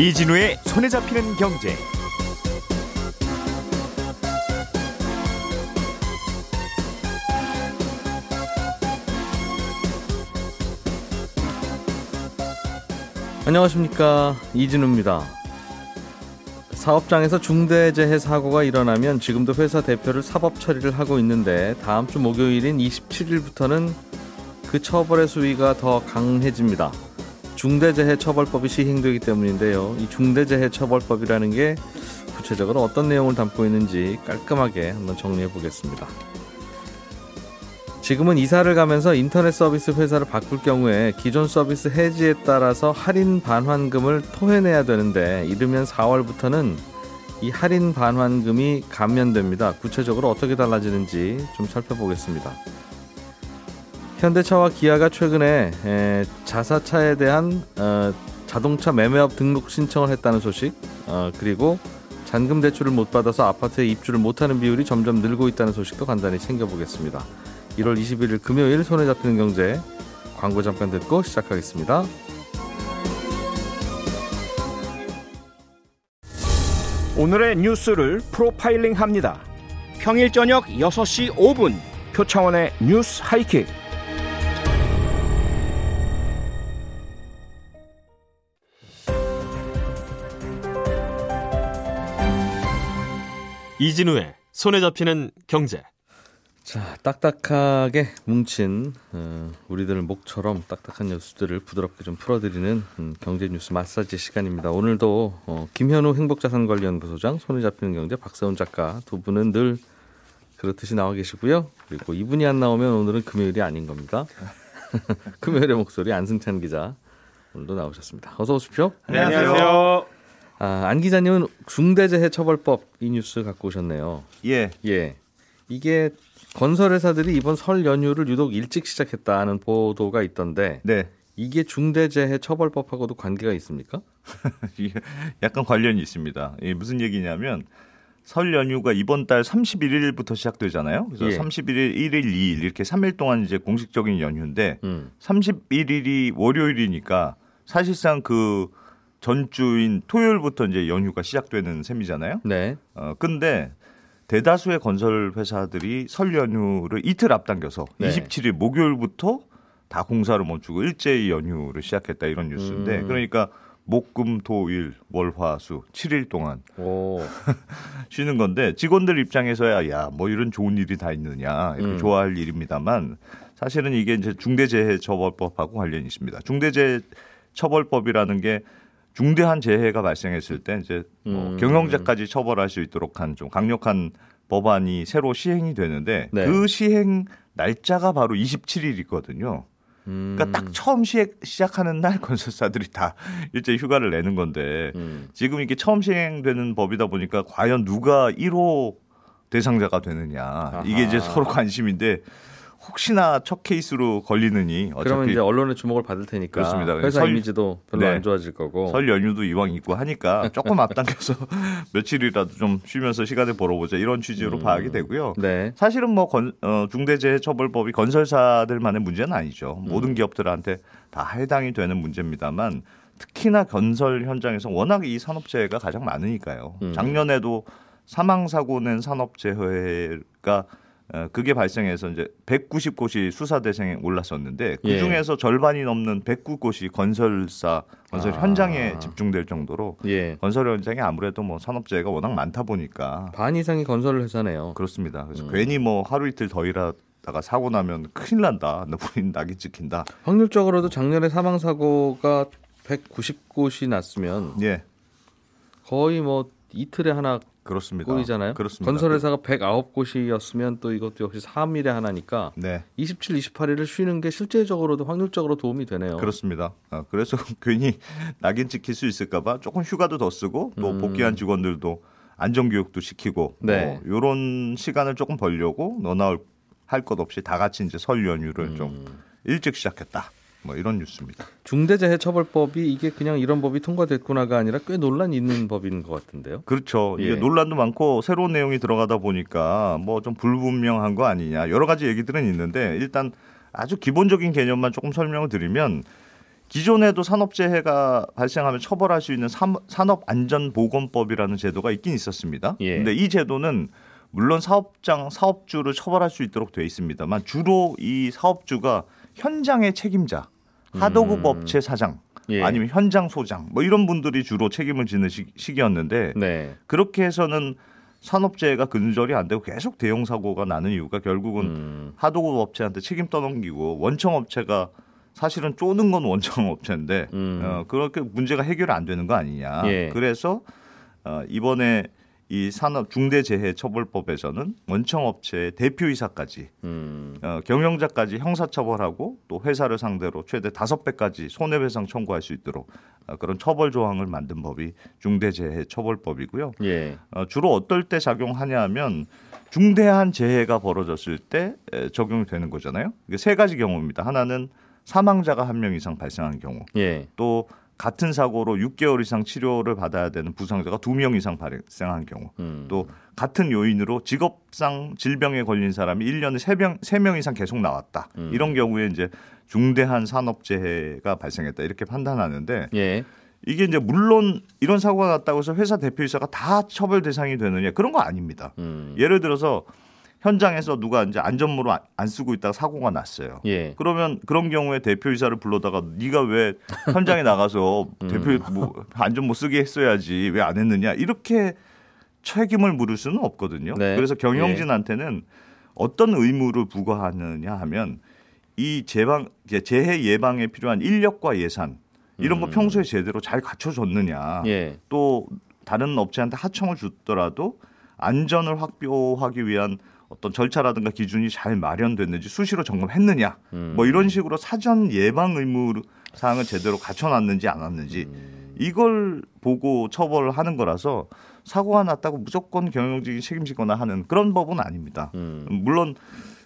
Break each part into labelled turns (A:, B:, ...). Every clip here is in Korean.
A: 이진우의 손에 잡히는 경제.
B: 안녕하십니까 이진우입니다. 사업장에서 중대재해 사고가 일어나면 지금도 회사 대표를 사법 처리를 하고 있는데 다음 주 목요일인 27일부터는 그 처벌의 수위가 더 강해집니다. 중대재해처벌법이 시행되기 때문인데요. 이 중대재해처벌법이라는 게 구체적으로 어떤 내용을 담고 있는지 깔끔하게 한번 정리해 보겠습니다. 지금은 이사를 가면서 인터넷 서비스 회사를 바꿀 경우에 기존 서비스 해지에 따라서 할인 반환금을 토해내야 되는데 이르면 4월부터는 이 할인 반환금이 감면됩니다. 구체적으로 어떻게 달라지는지 좀 살펴보겠습니다. 현대차와 기아가 최근에 에, 자사차에 대한 어, 자동차 매매업 등록 신청을 했다는 소식 어, 그리고 잔금 대출을 못 받아서 아파트에 입주를 못하는 비율이 점점 늘고 있다는 소식도 간단히 챙겨보겠습니다. 1월 21일 금요일 손에 잡히는 경제 광고 잠깐 듣고 시작하겠습니다.
A: 오늘의 뉴스를 프로파일링 합니다. 평일 저녁 6시 5분 표창원의 뉴스 하이킥.
C: 이진우의 손에 잡히는 경제.
B: 자, 딱딱하게 뭉친 어, 우리들 목처럼 딱딱한 뉴스들을 부드럽게 좀 풀어드리는 음, 경제 뉴스 마사지 시간입니다. 오늘도 어, 김현우 행복자산관리연구소장, 손에 잡히는 경제 박세훈 작가 두 분은 늘 그렇듯이 나와 계시고요. 그리고 이분이 안 나오면 오늘은 금요일이 아닌 겁니다. 금요일의 목소리 안승찬 기자 오늘도 나오셨습니다. 어서 오십시오.
D: 안녕하세요.
B: 아, 안 기자님은 중대재해처벌법 이 뉴스 갖고 오셨네요.
D: 예,
B: 예. 이게 건설회사들이 이번 설 연휴를 유독 일찍 시작했다는 보도가 있던데
D: 네.
B: 이게 중대재해처벌법하고도 관계가 있습니까?
D: 약간 관련이 있습니다. 이게 무슨 얘기냐면 설 연휴가 이번 달 31일부터 시작되잖아요. 그래서
B: 예.
D: 31일, 1일, 2일 이렇게 3일 동안 이제 공식적인 연휴인데
B: 음.
D: 31일이 월요일이니까 사실상 그 전주인 토요일부터 이제 연휴가 시작되는 셈이잖아요.
B: 네.
D: 어 근데 대다수의 건설 회사들이 설 연휴를 이틀 앞당겨서
B: 네.
D: 27일 목요일부터 다 공사를 멈추고 일제히 연휴를 시작했다 이런 뉴스인데
B: 음.
D: 그러니까 목금토일 월화수 7일 동안
B: 오.
D: 쉬는 건데 직원들 입장에서야 야 뭐 이런 좋은 일이 다 있느냐 이렇게
B: 음.
D: 좋아할 일입니다만 사실은 이게 이제 중대재해처벌법하고 관련이 있습니다. 중대재해처벌법이라는 게 중대한 재해가 발생했을 때 이제 뭐
B: 음.
D: 경영자까지 처벌할 수 있도록 한 좀 강력한 법안이 새로 시행이 되는데
B: 네.
D: 그 시행 날짜가 바로 27일이거든요.
B: 음.
D: 그러니까 딱 처음 시, 시작하는 날 건설사들이 다 일제 휴가를 내는 건데
B: 음.
D: 지금 이게 처음 시행되는 법이다 보니까 과연 누가 1호 대상자가 되느냐 이게 이제
B: 아하.
D: 서로 관심인데 혹시나 첫 케이스로 걸리느니
B: 그러면
D: 어차피
B: 이제 언론의 주목을 받을 테니까
D: 그렇습니다.
B: 회사
D: 설-
B: 이미지도 별로
D: 네.
B: 안 좋아질 거고.
D: 설 연휴도 이왕 있고 하니까 조금 앞당겨서 며칠이라도 좀 쉬면서 시간을 벌어보자 이런 취지로
B: 음.
D: 봐야 되고요.
B: 네.
D: 사실은 뭐 건, 어, 중대재해처벌법이 건설사들만의 문제는 아니죠.
B: 음.
D: 모든 기업들한테 다 해당이 되는 문제입니다만 특히나 건설 현장에서 워낙 이 산업재해가 가장 많으니까요.
B: 음.
D: 작년에도 사망 사고 낸 산업재해가 어, 그게 발생해서 이제 190곳이 수사 대상에 올랐었는데 그
B: 예.
D: 중에서 절반이 넘는 109곳이 건설사 건설
B: 아.
D: 현장에 집중될 정도로
B: 예.
D: 건설 현장에 아무래도 뭐 산업재해가 워낙 많다 보니까
B: 반 이상이 건설 회사네요.
D: 그렇습니다. 그래서
B: 음.
D: 괜히 뭐 하루 이틀 더 일하 다가 사고 나면 큰일 난다. 너무 낙이 찍힌다.
B: 확률적으로도 작년에 사망 사고가 190곳이 났으면
D: 예,
B: 거의 뭐 이틀에 하나
D: 그렇습니다.
B: 꼴이잖아요.
D: 그렇습니다.
B: 건설회사가 109곳이었으면 또 이것도 역시 3일에 하나니까
D: 네,
B: 27, 28일을 쉬는 게 실제적으로도 확률적으로 도움이 되네요.
D: 그렇습니다. 어, 그래서 괜히 낙인 찍힐 수 있을까봐 조금 휴가도 더 쓰고 또
B: 음.
D: 복귀한 직원들도 안전교육도 시키고
B: 네.
D: 뭐 이런 시간을 조금 벌려고 너나 할 것 없이 다 같이 이제 설 연휴를
B: 음.
D: 좀 일찍 시작했다. 뭐 이런 뉴스입니다.
B: 중대재해처벌법이 이게 그냥 이런 법이 통과됐구나가 아니라 꽤 논란이 있는 법인 것 같은데요.
D: 그렇죠.
B: 예.
D: 이게 논란도 많고 새로운 내용이 들어가다 보니까 뭐 좀 불분명한 거 아니냐 여러 가지 얘기들은 있는데 일단 아주 기본적인 개념만 조금 설명을 드리면 기존에도 산업재해가 발생하면 처벌할 수 있는 산- 산업안전보건법이라는 제도가 있긴 있었습니다.
B: 예.
D: 근데 이 제도는 물론 사업장 사업주를 처벌할 수 있도록 되어 있습니다만 주로 이 사업주가 현장의 책임자, 하도급 업체 사장,
B: 음. 예.
D: 아니면 현장 소장 뭐 이런 분들이 주로 책임을 지는 시, 시기였는데
B: 네.
D: 그렇게 해서는 산업재해가 근절이 안 되고 계속 대형 사고가 나는 이유가 결국은
B: 음.
D: 하도급 업체한테 책임 떠넘기고 원청 업체가 사실은 쪼는 건 원청 업체인데
B: 음.
D: 어, 그렇게 문제가 해결이 안 되는 거 아니냐.
B: 예.
D: 그래서 어, 이번에 이 산업 중대재해처벌법에서는 원청 업체의 대표이사까지
B: 음.
D: 어, 경영자까지 형사처벌하고 또 회사를 상대로 최대 다섯 배까지 손해배상 청구할 수 있도록 어, 그런 처벌 조항을 만든 법이 중대재해처벌법이고요.
B: 예.
D: 어, 주로 어떨 때 작용하냐면 중대한 재해가 벌어졌을 때 에, 적용이 되는 거잖아요. 이게 세 가지 경우입니다. 하나는 사망자가 한 명 이상 발생한 경우,
B: 예.
D: 또 같은 사고로 6개월 이상 치료를 받아야 되는 부상자가 두명 이상 발생한 경우,
B: 음.
D: 또 같은 요인으로 직업상 질병에 걸린 사람이 1년에 3명, 3명 이상 계속 나왔다.
B: 음.
D: 이런 경우에 이제 중대한 산업재해가 발생했다. 이렇게 판단하는데
B: 예.
D: 이게 이제 물론 이런 사고가 났다고 해서 회사 대표이사가 다 처벌 대상이 되느냐 그런 거 아닙니다.
B: 음.
D: 예를 들어서 현장에서 누가 이제 안전모를 안- 안 쓰고 있다가 사고가 났어요.
B: 예.
D: 그러면 그런 경우에 대표이사를 불러다가 네가 왜 현장에 나가서
B: 음.
D: 대표 뭐 안전모 쓰게 했어야지 왜 안 했느냐 이렇게 책임을 물을 수는 없거든요.
B: 네.
D: 그래서 경영진한테는 어떤 의무를 부과하느냐 하면 이 재방 재해 예방에 필요한 인력과 예산 이런 거
B: 음.
D: 평소에 제대로 잘 갖춰줬느냐.
B: 예.
D: 또 다른 업체한테 하청을 줬더라도 안전을 확보하기 위한 어떤 절차라든가 기준이 잘 마련됐는지 수시로 점검했느냐
B: 음.
D: 뭐 이런 식으로 사전 예방 의무 사항을 제대로 갖춰놨는지 안 왔는지
B: 음.
D: 이걸 보고 처벌을 하는 거라서 사고가 났다고 무조건 경영진이 책임지거나 하는 그런 법은 아닙니다.
B: 음.
D: 물론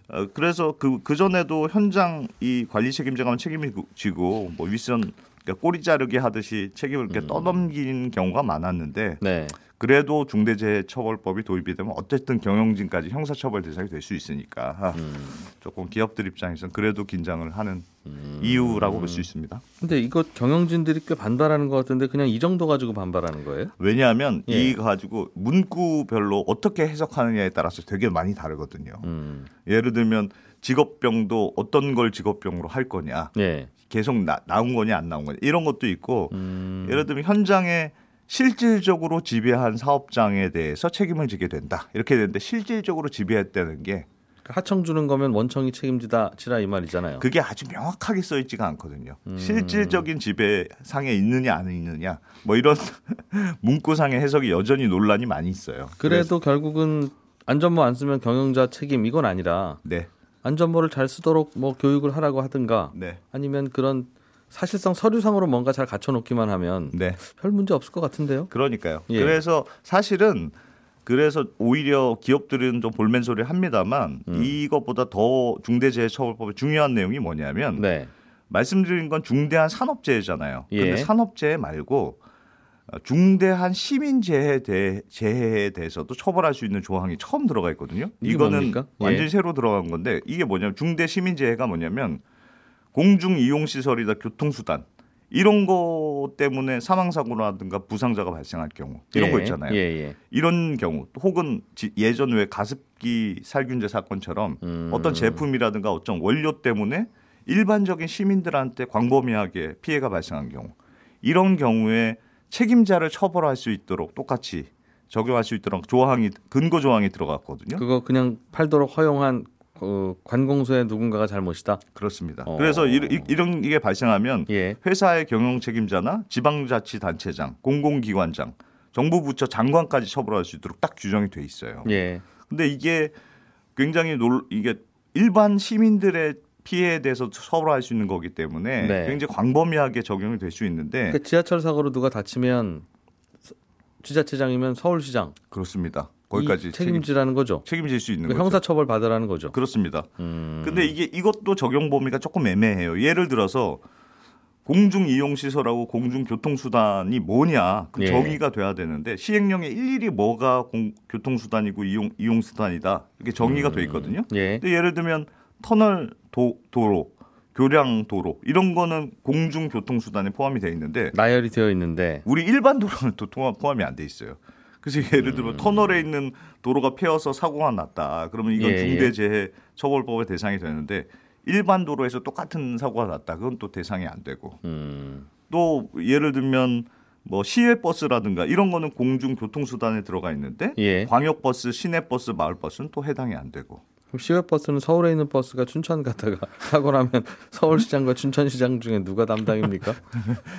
D: 어, 그래서 그, 그 전에도 현장 이 관리 책임자가 책임을 지고 뭐 윗선 그러니까 꼬리 자르기 하듯이 책임을 이렇게 떠넘긴 경우가 많았는데
B: 네.
D: 그래도 중대재해처벌법이 도입이 되면 어쨌든 경영진까지 형사처벌 대상이 될 수 있으니까 아,
B: 음.
D: 조금 기업들 입장에서는 그래도 긴장을 하는 이유라고 볼 수 있습니다.
B: 근데 이거 경영진들이 꽤 반발하는 것 같은데 그냥 이 정도 가지고 반발하는 거예요?
D: 왜냐하면
B: 예.
D: 이 가지고 문구별로 어떻게 해석하느냐에 따라서 되게 많이 다르거든요.
B: 음.
D: 예를 들면 직업병도 어떤 걸 직업병으로 할 거냐,
B: 예.
D: 계속 나, 나온 거냐 안 나온 거냐 이런 것도 있고
B: 음.
D: 예를 들면 현장에 실질적으로 지배한 사업장에 대해서 책임을 지게 된다 이렇게 되는데 실질적으로 지배했다는 게
B: 하청 주는 거면 원청이 책임지다 치라 이 말이잖아요.
D: 그게 아주 명확하게 써 있지가 않거든요.
B: 음.
D: 실질적인 지배상에 있느냐 안 있느냐 뭐 이런 문구상의 해석이 여전히 논란이 많이 있어요.
B: 그래도 결국은 안전모 안 쓰면 경영자 책임 이건 아니라
D: 네,
B: 안전모를 잘 쓰도록 뭐 교육을 하라고 하든가
D: 네,
B: 아니면 그런 사실상 서류상으로 뭔가 잘 갖춰놓기만 하면
D: 네.
B: 별 문제 없을 것 같은데요.
D: 그러니까요.
B: 예.
D: 그래서 사실은 그래서 오히려 기업들은 좀 볼멘 소리 합니다만
B: 음.
D: 이것보다 더 중대재해처벌법의 중요한 내용이 뭐냐면
B: 네.
D: 말씀드린 건 중대한 산업재해잖아요.
B: 예.
D: 근데 산업재해 말고 어, 중대한 시민 재해 대, 재해에 대해서도 처벌할 수 있는 조항이 처음 들어가 있거든요. 이거는?
B: 예.
D: 완전히 새로 들어간 건데 이게 뭐냐면 중대 시민 재해가 뭐냐면 공중 이용 시설이다 교통 수단 이런 거 때문에 사망 사고라든가 부상자가 발생할 경우 이런
B: 예.
D: 거 있잖아요.
B: 예, 예.
D: 이런 경우 혹은 지- 예전 왜 가습기 살균제 사건처럼
B: 음.
D: 어떤 제품이라든가 어떤 원료 때문에 일반적인 시민들한테 광범위하게 피해가 발생한 경우 이런 경우에 책임자를 처벌할 수 있도록 똑같이 적용할 수 있도록 조항이 근거 조항이 들어갔거든요.
B: 그거 그냥 팔도록 허용한 그 관공서의 누군가가 잘못이다.
D: 그렇습니다.
B: 어.
D: 그래서 이, 이- 이런 게 발생하면
B: 예.
D: 회사의 경영 책임자나 지방자치단체장, 공공기관장, 정부 부처 장관까지 처벌할 수 있도록 딱 규정이 돼 있어요.
B: 예.
D: 근데 이게 굉장히 놀 이게 일반 시민들의 피해에 대해서 처벌할 수 있는 거기 때문에
B: 네.
D: 굉장히 광범위하게 적용이 될 수 있는데
B: 그 지하철 사고로 누가 다치면 서- 지자체장이면 서울시장
D: 그렇습니다. 거기까지
B: 이 책임지라는 거죠.
D: 책임, 질 수 있는
B: 그
D: 거죠.
B: 형사처벌 받으라는 거죠.
D: 그렇습니다.
B: 음.
D: 근데 이게 이것도 적용 범위가 조금 애매해요. 예를 들어서 공중 이용 시설하고 공중 교통 수단이 뭐냐 그
B: 예.
D: 정의가 돼야 되는데 시행령에 일일이 뭐가 공, 교통 수단이고 이용 이용 수단이다 이렇게 정의가 돼 있거든요.
B: 예.
D: 근데 예를 들면 터널 도, 도로 교량 도로 이런 거는 공중 교통 수단에 포함이 돼 있는데
B: 나열이 되어 있는데
D: 우리 일반 도로는 또 통합- 포함이 안 돼 있어요. 그래서 예를 들면 터널에 있는 도로가 패여서 사고가 났다. 그러면 이건
B: 예,
D: 중대재해 처벌법의 대상이 되는데 일반 도로에서 똑같은 사고가 났다. 그건 또 대상이 안 되고
B: 음,
D: 또 예를 들면 뭐 시외 버스라든가 이런 거는 공중 교통 수단에 들어가 있는데
B: 예.
D: 광역 버스, 시내 버스, 마을 버스는 또 해당이 안 되고
B: 그럼 시외버스는 서울에 있는 버스가 춘천 갔다가 사고 나면 서울시장과 춘천시장 중에 누가 담당입니까?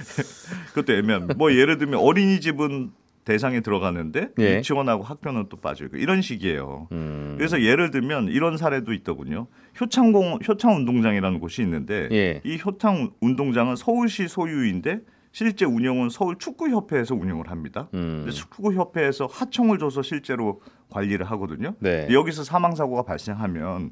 D: 그것도 애매한. 뭐 예를 들면 어린이집은 대상에 들어가는데
B: 예.
D: 유치원하고 학교는 또 빠지고 이런 식이에요.
B: 음,
D: 그래서 예를 들면 이런 사례도 있더군요. 효창공 효창 운동장이라는 곳이 있는데
B: 예.
D: 이 효창 운동장은 서울시 소유인데 실제 운영은 서울 축구협회에서 운영을 합니다.
B: 음,
D: 축구협회에서 하청을 줘서 실제로 관리를 하거든요.
B: 네.
D: 여기서 사망 사고가 발생하면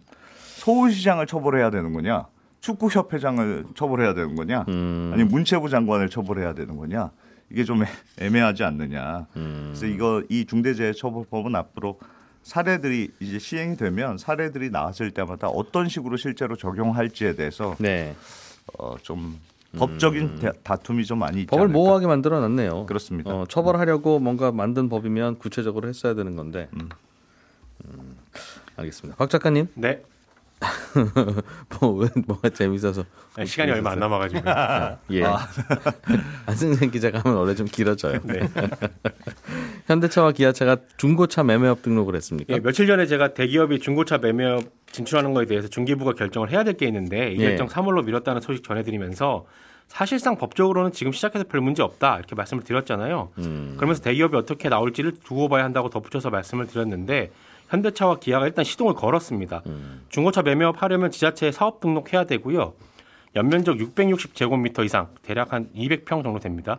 D: 서울시장을 처벌해야 되는 거냐, 축구협회장을 처벌해야 되는 거냐,
B: 음,
D: 아니면 문체부 장관을 처벌해야 되는 거냐 이게 좀 애- 애매하지 않느냐.
B: 음,
D: 그래서 이거 이 중대재해처벌법은 앞으로 사례들이 이제 시행이 되면 사례들이 나왔을 때마다 어떤 식으로 실제로 적용할지에 대해서
B: 네.
D: 어, 좀 법적인 다- 다툼이 좀 많이
B: 법을
D: 않을까.
B: 모호하게 만들어 놨네요.
D: 그렇습니다.
B: 어, 처벌하려고 뭔가 만든 법이면 구체적으로 했어야 되는 건데.
D: 음.
B: 음, 알겠습니다. 박 작가님,
E: 네.
B: 뭐, 왜, 뭐가 재밌어서.
E: 네, 시간이 얼마 안 남아가지고.
B: 예. 안승생 기자가 하면 원래 좀 길어져요.
E: 네.
B: 현대차와 기아차가 중고차 매매업 등록을 했습니까?
E: 예, 며칠 전에 제가 대기업이 중고차 매매업 진출하는 거에 대해서 중기부가 결정을 해야 될 게 있는데 이
B: 예.
E: 결정 3월로 미뤘다는 소식 전해드리면서 사실상 법적으로는 지금 시작해서 별 문제 없다 이렇게 말씀을 드렸잖아요.
B: 음,
E: 그러면서 대기업이 어떻게 나올지를 두고 봐야 한다고 덧붙여서 말씀을 드렸는데 현대차와 기아가 일단 시동을 걸었습니다.
B: 음.
E: 중고차 매매업 하려면 지자체에 사업 등록해야 되고요. 연면적 660제곱미터 이상 대략 한 200평 정도 됩니다.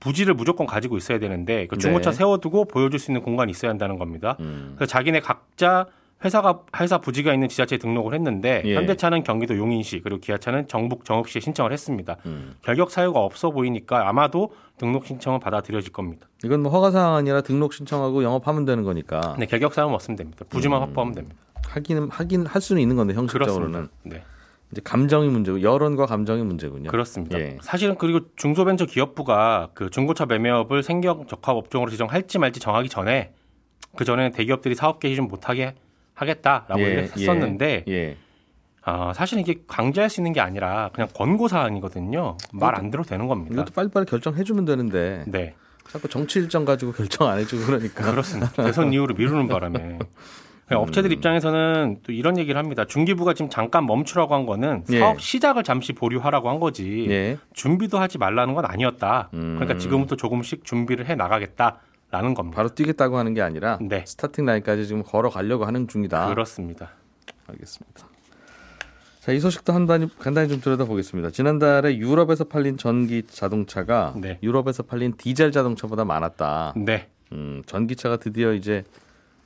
E: 부지를 무조건 가지고 있어야 되는데 그 중고차
B: 네.
E: 세워두고 보여줄 수 있는 공간이 있어야 한다는 겁니다.
B: 음,
E: 그래서 자기네 각자 회사가 회사 부지가 있는 지자체에 등록을 했는데
B: 예.
E: 현대차는 경기도 용인시 그리고 기아차는 정북 정읍시에 신청을 했습니다.
B: 음.
E: 결격 사유가 없어 보이니까 아마도 등록 신청은 받아들여질 겁니다.
B: 이건 뭐 허가 사항 아니라 등록 신청하고 영업하면 되는 거니까.
E: 네, 결격 사유는 없으면 됩니다. 부지만
B: 음.
E: 확보하면 됩니다.
B: 하기는, 하긴 할 수는 있는 건데, 형식적으로는.
E: 그렇습니다. 네,
B: 이제 감정이 문제고, 여론과 감정이 문제군요.
E: 그렇습니다.
B: 예.
E: 사실은 그리고 중소벤처 기업부가 그 중고차 매매업을 생경 적합 업종으로 지정할지 말지 정하기 전에 그 전에 대기업들이 사업 개시 좀 못하게 하겠다라고
B: 예,
E: 얘기를 했었는데
B: 예.
E: 아, 사실 이게 강제할 수 있는 게 아니라 그냥 권고 사항이거든요. 말 안 들어도 되는 겁니다.
B: 이것도 빨리빨리 결정해 주면 되는데,
E: 네,
B: 자꾸 정치 일정 가지고 결정 안 해주고 그러니까.
E: 그렇습니다. 대선 이후로 미루는 바람에 업체들
B: 음.
E: 입장에서는 또 이런 얘기를 합니다. 중기부가 지금 잠깐 멈추라고 한 거는
B: 예.
E: 사업 시작을 잠시 보류하라고 한 거지
B: 예.
E: 준비도 하지 말라는 건 아니었다.
B: 음.
E: 그러니까 지금부터 조금씩 준비를 해 나가겠다 라는 겁니다.
B: 바로 뛰겠다고 하는 게 아니라,
E: 네.
B: 스타팅 라인까지 지금 걸어가려고 하는 중이다.
E: 그렇습니다.
B: 알겠습니다. 자, 이 소식도 한단히 간단히 좀 들여다보겠습니다. 지난달에 유럽에서 팔린 전기 자동차가
E: 네.
B: 유럽에서 팔린 디젤 자동차보다 많았다.
E: 네.
B: 음, 전기차가 드디어 이제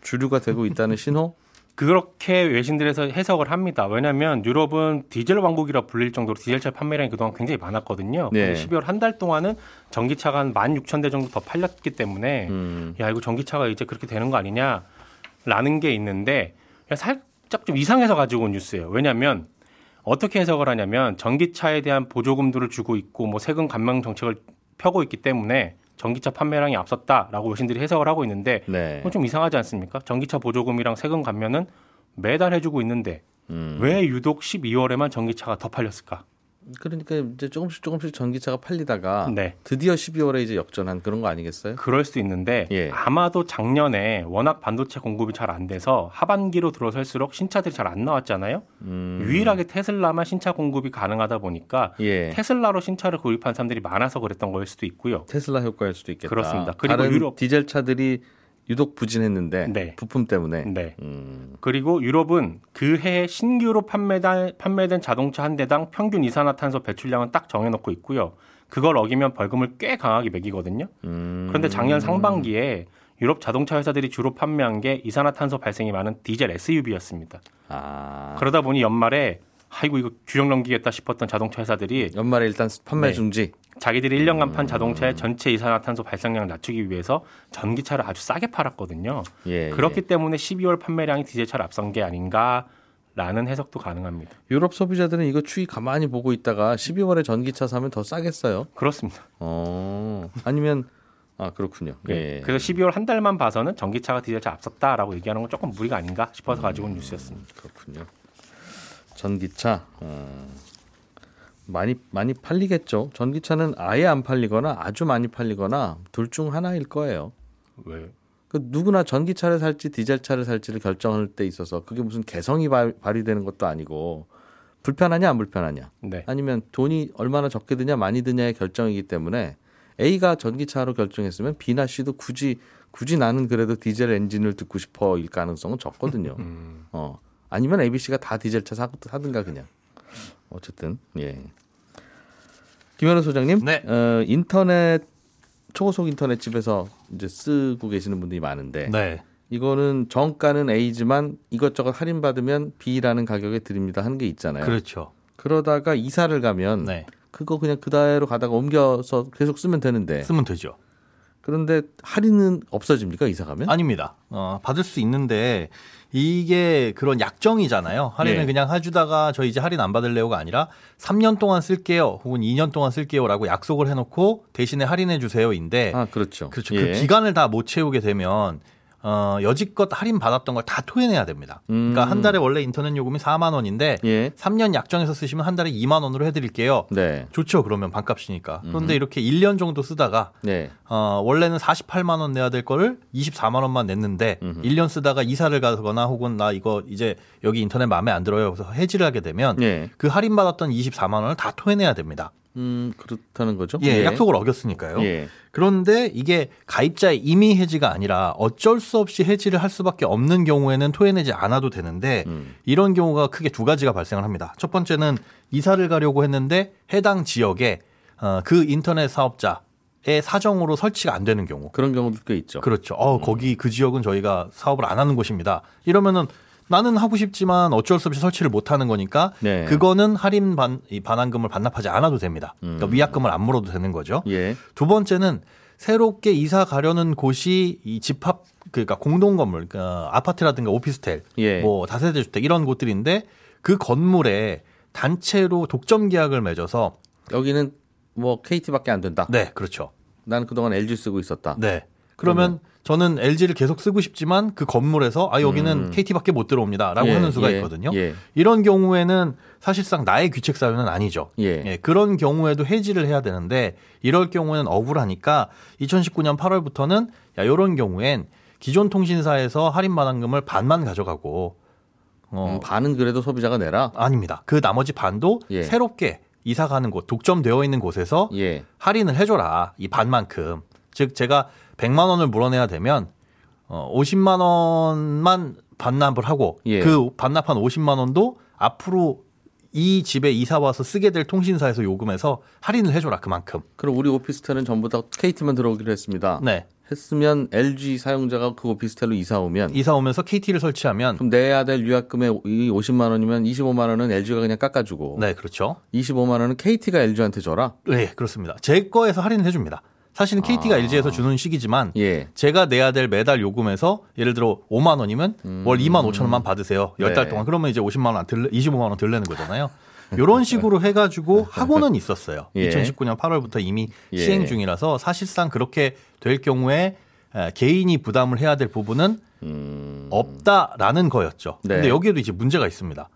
B: 주류가 되고 있다는 신호?
E: 그렇게 외신들에서 해석을 합니다. 왜냐하면 유럽은 디젤 왕국이라 불릴 정도로 디젤차 판매량이 그동안 굉장히 많았거든요.
B: 네.
E: 근데 12월 한 달 동안은 전기차가 한 16,000대 정도 더 팔렸기 때문에
B: 음,
E: 야 이거 전기차가 이제 그렇게 되는 거 아니냐라는 게 있는데 살짝 좀 이상해서 가지고 온 뉴스예요. 왜냐하면 어떻게 해석을 하냐면 전기차에 대한 보조금들을 주고 있고 뭐 세금 감면 정책을 펴고 있기 때문에 전기차 판매량이 앞섰다라고 외신들이 해석을 하고 있는데
B: 네.
E: 좀 이상하지 않습니까? 전기차 보조금이랑 세금 감면은 매달 해주고 있는데
B: 음.
E: 왜 유독 12월에만 전기차가 더 팔렸을까?
B: 그러니까 이제 조금씩 조금씩 전기차가 팔리다가
E: 네.
B: 드디어 12월에 이제 역전한 그런 거 아니겠어요?
E: 그럴 수 있는데
B: 예.
E: 아마도 작년에 워낙 반도체 공급이 잘 안 돼서 하반기로 들어설수록 신차들이 잘 안 나왔잖아요.
B: 음,
E: 유일하게 테슬라만 신차 공급이 가능하다 보니까
B: 예.
E: 테슬라로 신차를 구입한 사람들이 많아서 그랬던 거일 수도 있고요.
B: 테슬라 효과일 수도 있겠다.
E: 그렇습니다. 그리고 유럽-
B: 디젤 차들이 유독 부진했는데
E: 네.
B: 부품 때문에.
E: 네.
B: 음,
E: 그리고 유럽은 그 해 신규로 판매된, 판매된 자동차 한 대당 평균 이산화탄소 배출량은 딱 정해놓고 있고요. 그걸 어기면 벌금을 꽤 강하게 매기거든요.
B: 음.
E: 그런데 작년 상반기에 유럽 자동차 회사들이 주로 판매한 게 이산화탄소 발생이 많은 디젤 SUV였습니다.
B: 아.
E: 그러다 보니 연말에 아이고 이거 규정 넘기겠다 싶었던 자동차 회사들이
B: 연말에 일단 판매
E: 네.
B: 중지.
E: 자기들이 1년간 판 자동차의 전체 이산화탄소 발생량을 낮추기 위해서 전기차를 아주 싸게 팔았거든요.
B: 예.
E: 그렇기 때문에 12월 판매량이 디젤차를 앞선 게 아닌가라는 라는 해석도 가능합니다.
B: 유럽 소비자들은 이거 추이 가만히 보고 있다가 12월에 전기차 사면 더 싸겠어요.
E: 그렇습니다.
B: 어, 아니면 아 그렇군요.
E: 예.
B: 예.
E: 그래서 12월 한 달만 봐서는 전기차가 디젤차 앞섰다라고 얘기하는 건 조금 무리가 아닌가 싶어서 가지고 온 뉴스였습니다.
B: 그렇군요. 전기차 어, 많이 많이 팔리겠죠. 전기차는 아예 안 팔리거나 아주 많이 팔리거나 둘 중 하나일 거예요.
E: 왜?
B: 그 누구나 전기차를 살지 디젤차를 살지를 결정할 때 있어서 그게 무슨 개성이 발, 발휘되는 것도 아니고 불편하냐 안 불편하냐
E: 네.
B: 아니면 돈이 얼마나 적게 드냐 많이 드냐의 결정이기 때문에 A가 전기차로 결정했으면 B나 C도 굳이 굳이 나는 그래도 디젤 엔진을 듣고 싶어일 가능성은 적거든요.
E: 음.
B: 어 아니면 A, B, C가 다 디젤차 사, 사든가 그냥 어쨌든 예. 김현우 소장님,
F: 네.
B: 어, 인터넷 초고속 인터넷 집에서 이제 쓰고 계시는 분들이 많은데
F: 네.
B: 이거는 정가는 A지만 이것저것 할인 받으면 B라는 가격에 드립니다 하는 게 있잖아요.
F: 그렇죠.
B: 그러다가 이사를 가면
F: 네.
B: 그거 그냥 그대로 가다가 옮겨서 계속 쓰면 되는데
F: 쓰면 되죠.
B: 그런데 할인은 없어집니까 이사 가면?
F: 아닙니다. 어, 받을 수 있는데 이게 그런 약정이잖아요. 할인을
B: 네.
F: 그냥 해주다가 저 이제 할인 안 받을래요가 아니라 3년 동안 쓸게요. 혹은 2년 동안 쓸게요라고 약속을 해놓고 대신에 할인해 주세요인데
B: 아 그렇죠.
F: 그렇죠.
B: 예.
F: 그 기간을 다 못 채우게 되면 어, 여지껏 할인 받았던 걸 다 토해내야 됩니다. 그러니까
B: 음.
F: 한 달에 원래 인터넷 요금이 4만 원인데
B: 예.
F: 3년 약정해서 쓰시면 한 달에 2만 원으로 해드릴게요.
B: 네.
F: 좋죠. 그러면 반값이니까. 그런데 이렇게 1년 정도 쓰다가
B: 네.
F: 어, 원래는 48만 원 내야 될 거를 24만 원만 냈는데
B: 음흠.
F: 1년 쓰다가 이사를 가거나 혹은 나 이거 이제 여기 인터넷 마음에 안 들어요. 그래서 해지를 하게 되면
B: 예.
F: 그 할인 받았던 24만 원을 다 토해내야 됩니다.
B: 음 그렇다는 거죠.
F: 예, 약속을 어겼으니까요.
B: 예.
F: 그런데 이게 가입자의 임의 해지가 아니라 어쩔 수 없이 해지를 할 수밖에 없는 경우에는 토해내지 않아도 되는데
B: 음.
F: 이런 경우가 크게 두 가지가 발생을 합니다. 첫 번째는 이사를 가려고 했는데 해당 지역에 어, 그 인터넷 사업자 의 사정으로 설치가 안 되는 경우.
B: 그런 경우도 꽤 있죠.
F: 그렇죠. 어, 거기 그 지역은 저희가 사업을 안 하는 곳입니다. 이러면은 나는 하고 싶지만 어쩔 수 없이 설치를 못 하는 거니까
B: 네.
F: 그거는 할인 반, 이 반환금을 반납하지 않아도 됩니다. 그러니까
B: 음.
F: 위약금을 안 물어도 되는 거죠.
B: 예.
F: 두 번째는 새롭게 이사 가려는 곳이 이 집합 그러니까 공동 건물, 그러니까 아파트라든가 오피스텔,
B: 예.
F: 뭐 다세대 주택 이런 곳들인데 그 건물에 단체로 독점 계약을 맺어서
B: 여기는 뭐 KT밖에 안 된다.
F: 네, 그렇죠.
B: 나는 그동안 LG 쓰고 있었다.
F: 네. 그러면 저는 LG를 계속 쓰고 싶지만 그 건물에서 아 여기는
B: 음.
F: KT밖에 못 들어옵니다라고
B: 예,
F: 하는 수가
B: 예,
F: 있거든요.
B: 예.
F: 이런 경우에는 사실상 나의 귀책 사유는 아니죠.
B: 예.
F: 그런 경우에도 해지를 해야 되는데 이럴 경우에는 억울하니까 2019년 8월부터는 야 이런 경우엔 기존 통신사에서 할인 반환금을 반만 가져가고 어
B: 음, 반은 그래도 소비자가 내라.
F: 아닙니다. 그 나머지 반도
B: 예.
F: 새롭게 이사 가는 곳 독점되어 있는 곳에서
B: 예.
F: 할인을 해줘라 이 반만큼 즉 제가 100만 원을 물어내야 되면 어 50만 원만 반납을 하고
B: 예.
F: 그 반납한 50만 원도 앞으로 이 집에 이사 와서 쓰게 될 통신사에서 요금에서 할인을 해줘라 그만큼
B: 그럼 우리 오피스텔은 전부 다 KT만 들어오기로 했습니다.
F: 네
B: 했으면 LG 사용자가 그 오피스텔로 이사 오면
F: 이사 오면서 KT를 설치하면
B: 그럼 내야 될 유약금의 이 50만 원이면 25만 원은 LG가 그냥 깎아주고
F: 네 그렇죠
B: 25만 원은 KT가 LG한테 줘라.
F: 네 그렇습니다 제 거에서 할인을 해줍니다 사실은 KT가 LG에서 주는 식이지만
B: 예.
F: 제가 내야 될 매달 요금에서 예를 들어 5만 원이면 월 2만 5천 원만 받으세요. 열달
B: 네.
F: 동안. 그러면 이제 50만 원, 들, 25만 원 들내는 거잖아요. 이런 식으로 해가지고 하고는 있었어요.
B: 예.
F: 2019년 8월부터 이미
B: 예.
F: 시행 중이라서 사실상 그렇게 될 경우에 에, 개인이 부담을 해야 될 부분은
B: 음.
F: 없다라는 거였죠.
B: 네.
F: 근데 여기에도 이제 문제가 있습니다.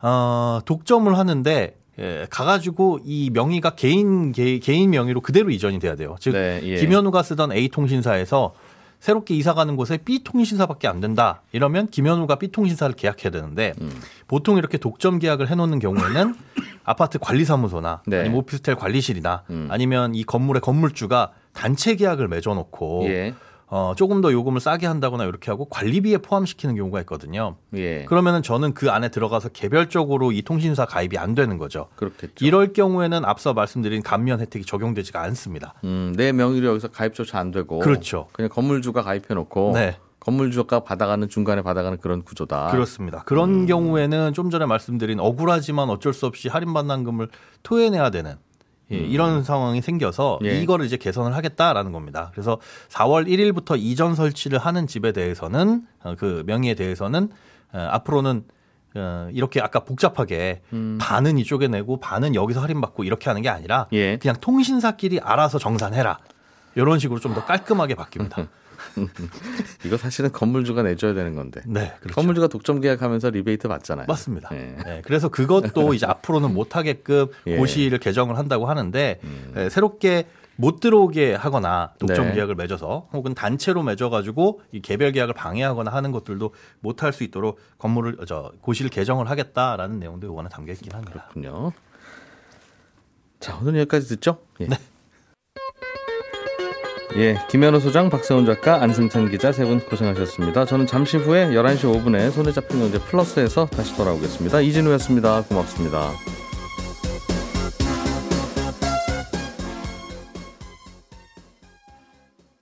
F: 어, 독점을 하는데 예, 가가지고 이 명의가 개인 개, 인 명의로 그대로 이전이 돼야 돼요. 즉
B: 네, 예.
F: 김현우가 쓰던 A 통신사에서 새롭게 이사 가는 곳에 B 통신사밖에 안 된다. 이러면 김현우가 B 통신사를 계약해야 되는데
B: 음.
F: 보통 이렇게 독점 계약을 해놓는 경우에는 아파트 관리사무소나
B: 네.
F: 아니면 오피스텔 관리실이나
B: 음.
F: 아니면 이 건물의 건물주가 단체 계약을 맺어놓고
B: 예.
F: 어, 조금 더 요금을 싸게 한다거나 이렇게 하고 관리비에 포함시키는 경우가 있거든요.
B: 예.
F: 그러면은 저는 그 안에 들어가서 개별적으로 이 통신사 가입이 안 되는 거죠.
B: 그렇겠죠.
F: 이럴 경우에는 앞서 말씀드린 감면 혜택이 적용되지가 않습니다.
B: 음, 내 명의로 여기서 가입조차 안 되고
F: 그렇죠.
B: 그냥 건물주가 가입해 놓고
F: 네.
B: 건물주가 받아가는 중간에 받아가는 그런 구조다.
F: 그렇습니다. 그런 경우에는 좀 전에 말씀드린 억울하지만 어쩔 수 없이 할인 반환금을 토해내야 되는 예, 이런 상황이 생겨서
B: 예.
F: 이거를 이제 개선을 하겠다라는 겁니다. 그래서 4월 1일부터 이전 설치를 하는 집에 대해서는 어, 그 명의에 대해서는 어, 앞으로는 어, 이렇게 아까 복잡하게
B: 음.
F: 반은 이쪽에 내고 반은 여기서 할인받고 이렇게 하는 게 아니라
B: 예.
F: 그냥 통신사끼리 알아서 정산해라. 이런 식으로 좀 더 깔끔하게 바뀝니다.
B: 이거 사실은 건물주가 내줘야 되는 건데.
F: 네, 그렇죠.
B: 건물주가 독점 계약하면서 리베이트 받잖아요.
F: 맞습니다.
B: 예.
F: 네, 그래서 그것도 이제 앞으로는 못 하게끔
B: 예.
F: 고시를 개정을 한다고 하는데 예, 새롭게 못 들어오게 하거나 독점
B: 네.
F: 계약을 맺어서 혹은 단체로 맺어가지고 이 개별 계약을 방해하거나 하는 것들도 못 할 수 있도록 건물을 저 고시를 개정을 하겠다라는 내용도 요번에 담겨 있긴 합니다.
B: 그렇군요. 자, 오늘 여기까지 듣죠? 예. 네. 예, 김현우 소장, 박세훈 작가, 안승찬 기자 세 분 고생하셨습니다. 저는 잠시 후에 11시 5분에 손에 잡힌 경제 플러스에서 다시 돌아오겠습니다. 이진우였습니다. 고맙습니다.